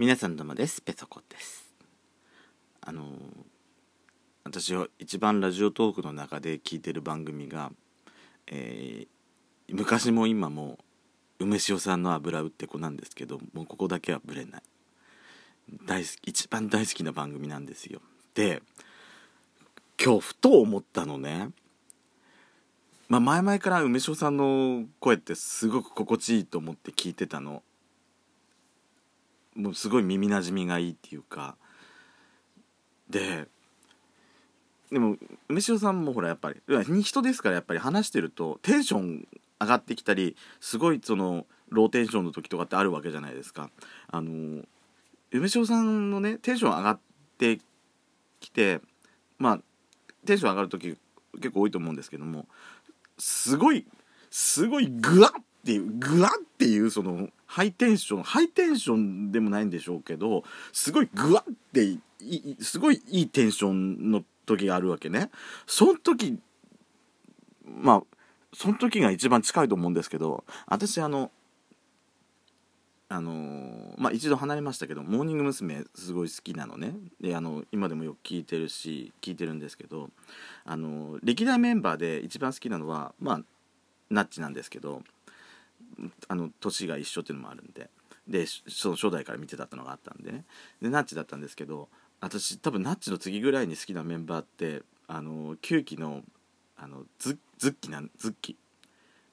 皆さんどうもです。ペソコです。あの私は一番ラジオトークの中で聞いてる番組が、えー、昔も今も梅塩さんの油売って子なんですけどもうここだけはぶれない。大好き一番大好きな番組なんですよ。で今日ふと思ったのね。まあ、前々から梅塩さんの声ってすごく心地いいと思って聞いてたの。もうすごい耳なじみがいいっていうかででも梅塩さんもほらやっぱり人ですからやっぱり話してるとテンション上がってきたりすごいそのローテンションの時とかってあるわけじゃないですか。あの梅塩さんのねテンション上がってきてまあテンション上がる時結構多いと思うんですけどもすごいすごいグワッっていうグワッっていうそのハイテンションハイテンションでもないんでしょうけどすごいグワッってすごいいいテンションの時があるわけねその時まあその時が一番近いと思うんですけど私あのあの、まあ一度離れましたけどモーニング娘。すごい好きなのねであの今でもよく聞いてるし聞いてるんですけどあのー、歴代メンバーで一番好きなのはまあナッチなんですけどあの年が一緒っていうのもあるんで。でその初代から見てたってのがあったんでね。でナッチだったんですけど私多分ナッチの次ぐらいに好きなメンバーってあの9期のあのズッキなんズッキ。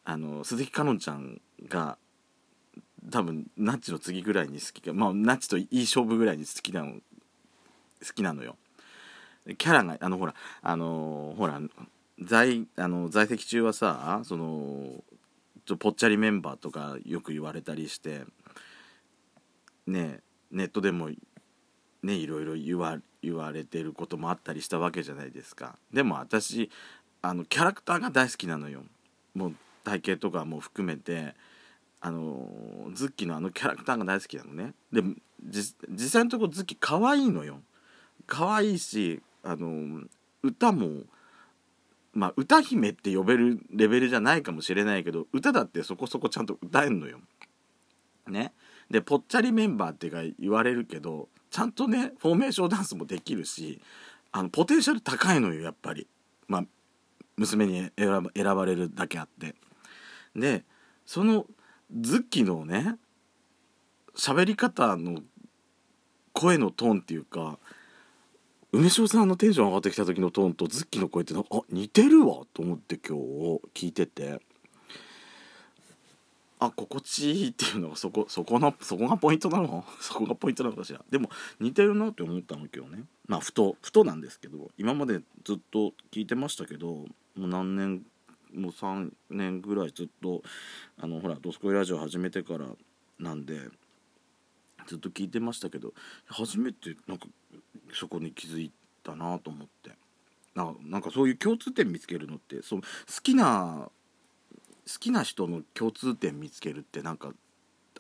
あの鈴木かのんちゃんが多分ナッチの次ぐらいに好きかまあナッチといい勝負ぐらいに好きなの好きなのよ。キャラがあのほらあのほら在あの在籍中はさそのとぽっちゃりメンバーとかよく言われたりしてねネットでもねいろいろ言わ言われてることもあったりしたわけじゃないですか。でも私あのキャラクターが大好きなのよ。もう体型とかも含めてあのズッキーのあのキャラクターが大好きなのね。で実際のところズッキー可愛いのよ。可愛いしあの歌もまあ歌姫って呼べるレベルじゃないかもしれないけど歌だってそこそこちゃんと歌えんのよ。ね。でぽっちゃりメンバーってか言われるけどちゃんとねフォーメーションダンスもできるしあのポテンシャル高いのよやっぱり。まあ娘に選ばれるだけあって。でそのズッキのね喋り方の声のトーンっていうか梅塩さんのテンション上がってきた時のトーンとズッキーの声ってあ似てるわと思って今日聞いてて。あ心地いいっていうのがそこそこのそこがポイントなの？そこがポイントなのかしら？でも似てるなって思ったの今日ね。まあふとふとなんですけど今までずっと聞いてましたけどもう何年もう3年ぐらいずっとあのほら「ドスコイラジオ」始めてからなんでずっと聞いてましたけど初めてなんかそこに気づいたなと思って。なんかそういう共通点見つけるのってそう好きな好きな人の共通点見つけるってなんか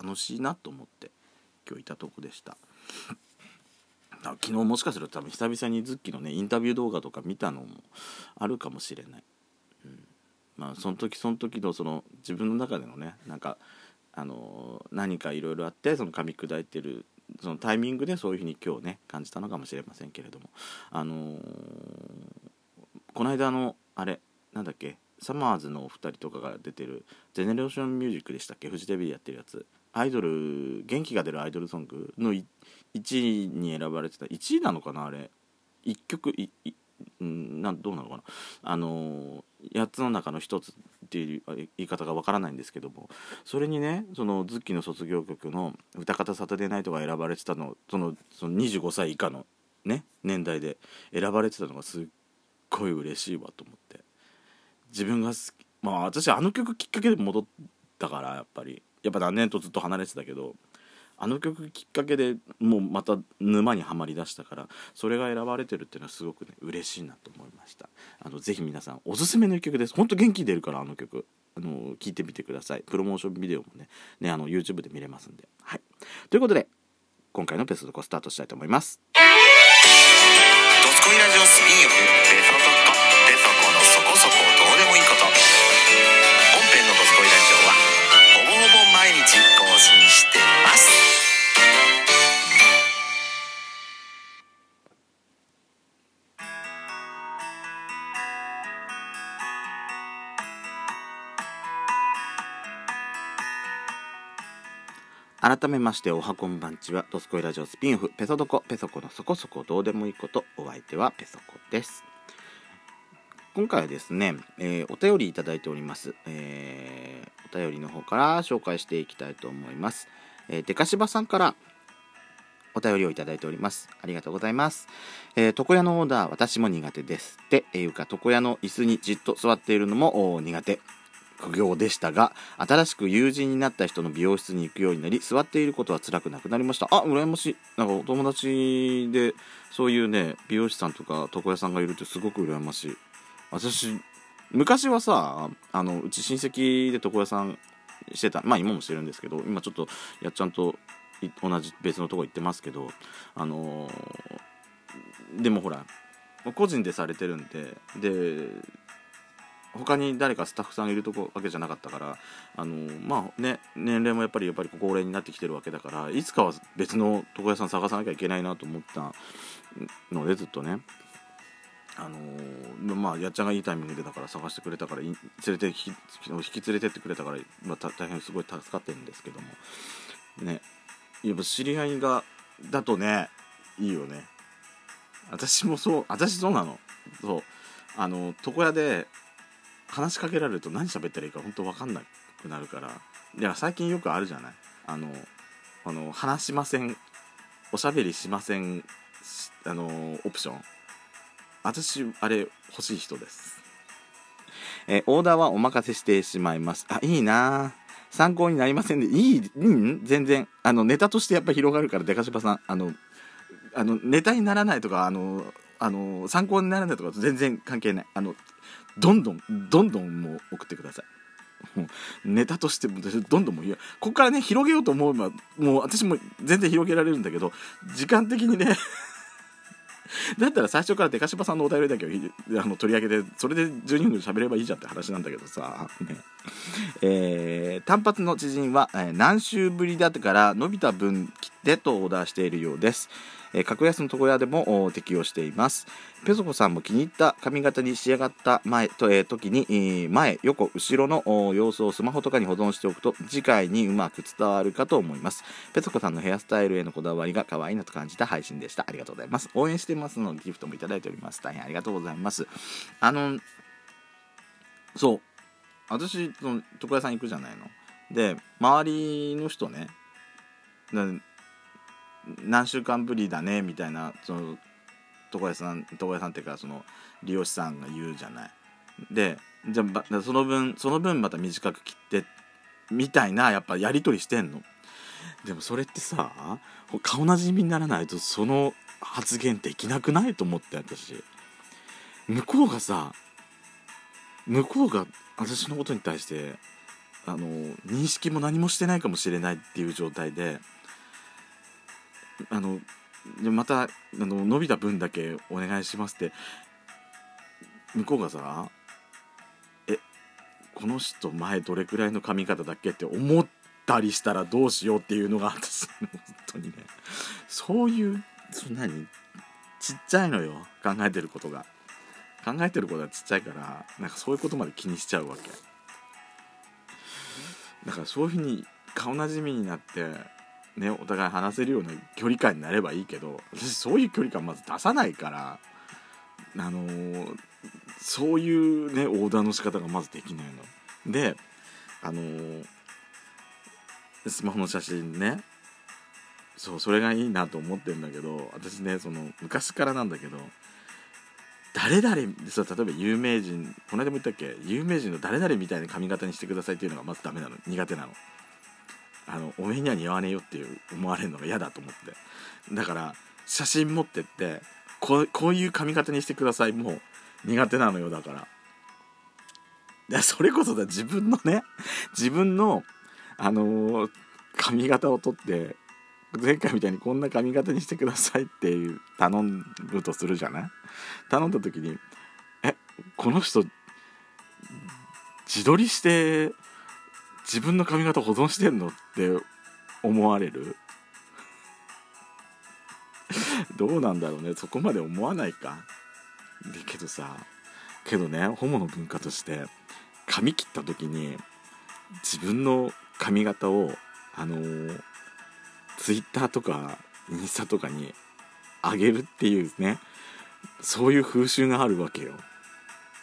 楽しいなと思って今日いたとこでした。昨日もしかすると多分久々にズッキーのねインタビュー動画とか見たのもあるかもしれない、うん、まあその時その時のその自分の中でのねなんかあの何かいろいろあってその噛み砕いてるそのタイミングでそういうふうに今日ね感じたのかもしれませんけれども。あのー、この間のあれなんだっけサマーズのお二人とかが出てる「ジェネレーションミュージック」でしたっけフジテレビでやってるやつ。アイドル元気が出るアイドルソングの1位に選ばれてた。1位なのかなあれ。1曲いいなどうなのかな。あの8つの中の1つっていう言い方がわからないんですけどもそれにねそのズッキーの卒業曲の「歌方サタデーナイト」が選ばれてたのそのその25歳以下のね年代で選ばれてたのがすっごい嬉しいわと思って。自分が好きまあ私あの曲きっかけで戻ったからやっぱり。やっぱ何年とずっと離れてたけどあの曲きっかけでもうまた沼にはまりだしたからそれが選ばれてるっていうのはすごくね嬉しいなと思いました。あのぜひ皆さんおすすめの一曲です。ほんと元気出るからあの曲。あの聞いてみてください。プロモーションビデオもねねあの YouTube で見れますんで。はい。ということで今回のペストコスタートしたいと思います。ドスコイラジオスピンオフ改めましておはこんばんちはドスコイラジオスピンオフペソドコペソコのそこそこどうでもいいことお相手はペソコです今回はですね、えー、お便りいただいております、えー、お便りの方から紹介していきたいと思います、えー、デカシバさんからお便りをいただいております。ありがとうございます。えー、床屋のオーダー、私も苦手です。で、えいうか、床屋の椅子にじっと座っているのも苦手。苦行でしたが、新しく友人になった人の美容室に行くようになり、座っていることは辛くなくなりました。あ、羨ましい。なんかお友達で、そういうね、美容師さんとか床屋さんがいるってすごく羨ましい。私、昔はさ、あの、うち親戚で床屋さんしてた、まあ今もしてるんですけど、今ちょっと、やっちゃんと同じ別のとこ行ってますけど、あのー、でもほら、個人でされてるんで、で、他に誰かスタッフさんいるとこわけじゃなかったからあのまあね年齢もやっぱりやっぱり高齢になってきてるわけだからいつかは別の床屋さん探さなきゃいけないなと思ったのでずっとね。あのまあやっちゃんがいいタイミングでだから探してくれたから連れて引き引き連れてってくれたから、まあ、大変すごい助かってるんですけども。ね。やっぱ知り合いがだとねいいよね。私もそう私そうなの。そう。あの床屋で話しかけられると何喋ったらいいか本当分かんなくなるから。いや最近よくあるじゃない？あのあの話しませんおしゃべりしませんあのオプション。私あれ欲しい人です。えオーダーはお任せしてしまいます。あいいな。参考になりませんでいいうん？全然。あのネタとしてやっぱ広がるからデカシバさん。あのあのネタにならないとかあのあの参考にならないとかと全然関係ない。あのどんどんどんどんもう送ってください。ネタとしてもどんどんもうここからね広げようと思えばもう私も全然広げられるんだけど時間的にね だったら最初からデカシバさんのお便りだけをあの取り上げてそれで12分喋ればいいじゃんって話なんだけどさ、ね。えー、単発の知人は、えー、何週ぶりだってから伸びた分切ってとオーダーしているようです、えー、格安の床屋でも適用しています。ペソコさんも気に入った髪型に仕上がった前と、えー、時に、え、前横後ろの様子をスマホとかに保存しておくと次回にうまく伝わるかと思います。ペソコさんのヘアスタイルへのこだわりが可愛いなと感じた配信でした。ありがとうございます。応援してますのでギフトもいただいております。大変ありがとうございます。あのそう。私の床屋さん行くじゃないの。で周りの人ね何週間ぶりだねみたいなその床屋さん床屋さんっていうかその利用師さんが言うじゃない。でじゃあその分その分また短く切ってみたいなやっぱやり取りしてんの。でもそれってさ顔なじみにならないとその発言できなくないと思って私。向こうがさ向こうが私のことに対してあの認識も何もしてないかもしれないっていう状態であのまたあの伸びた分だけお願いしますって向こうがさえこの人前どれくらいの髪型だっけって思ったりしたらどうしようっていうのが私本当にねそういうそんなにちっちゃいのよ。考えてることが。考えてることがちっちゃいからなんかそういうことまで気にしちゃうわけ。だからそういうふうに顔なじみになってね、お互い話せるような距離感になればいいけど私そういう距離感まず出さないからあのー、そういうねオーダーの仕方がまずできないの。であのー、スマホの写真ねそうそれがいいなと思ってるんだけど私ねその昔からなんだけど誰々そう例えば有名人この間も言ったっけ？有名人の誰々みたいな髪型にしてくださいっていうのがまずダメなの。苦手なの。あのおめえには似合わねえよっていう思われるのが嫌だと思って。だから写真持ってってこういう髪型にしてください。もう苦手なのよだから。いそれこそだ自分のね自分のあのー、髪型をとって前回みたいにこんな髪型にしてくださいっていう頼むとするじゃない？頼んだ時にえこの人自撮りして自分の髪型保存してんのって思われる？どうなんだろうね。そこまで思わないか？でけどさけどねホモの文化として髪切った時に自分の髪型をあのー、ツイッターとかインスタとかに上げるっていうねそういう風習があるわけよ、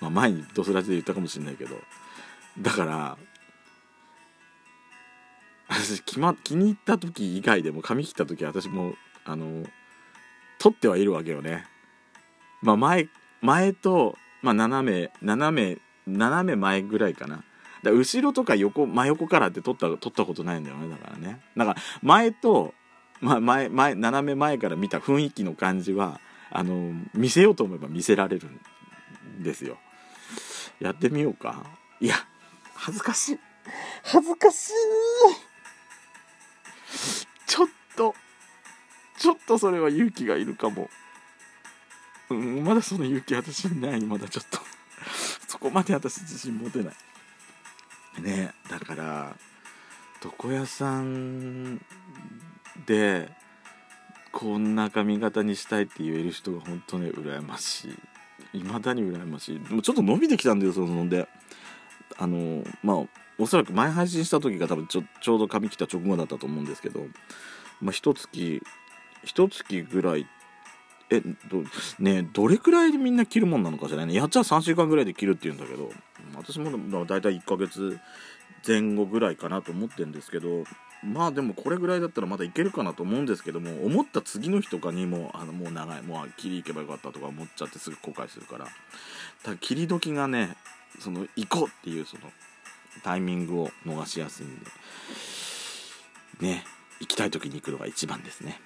まあ、前にドスラジで言ったかもしれないけど。だから私気,、ま、気に入った時以外でも髪切った時は私もあの撮ってはいるわけよね。まあ前前と、まあ、斜め斜め斜め前ぐらいかな。だ後ろとか横真横からって撮った撮ったことないんだよねだからね。だから前と、まあ、前前斜め前から見た雰囲気の感じはあの見せようと思えば見せられるんですよ。やってみようか。いや恥ずかしい。恥ずかしい。ちょっとちょっとそれは勇気がいるかも。うんまだその勇気私にない。まだちょっと。そこまで私自信持てないねだから床屋さんでこんな髪型にしたいって言える人が本当ね羨ましい。未だに羨ましい。でもちょっと伸びてきたんだよそので。あのまあおそらく前配信した時が多分ちょちょうど髪切った直後だったと思うんですけど。まあ一月一月ぐらいえどねどれくらいでみんな切るもんなのかしらね。やっちゃ3週間ぐらいで切るって言うんだけど。私もだ大体1ヶ月前後ぐらいかなと思ってるんですけどまあでもこれぐらいだったらまだいけるかなと思うんですけども思った次の日とかにもあのもう長いもう切り行けばよかったとか思っちゃってすぐ後悔するから。だ切り時がねその行こうっていうそのタイミングを逃しやすいんでね行きたい時に行くのが一番ですね。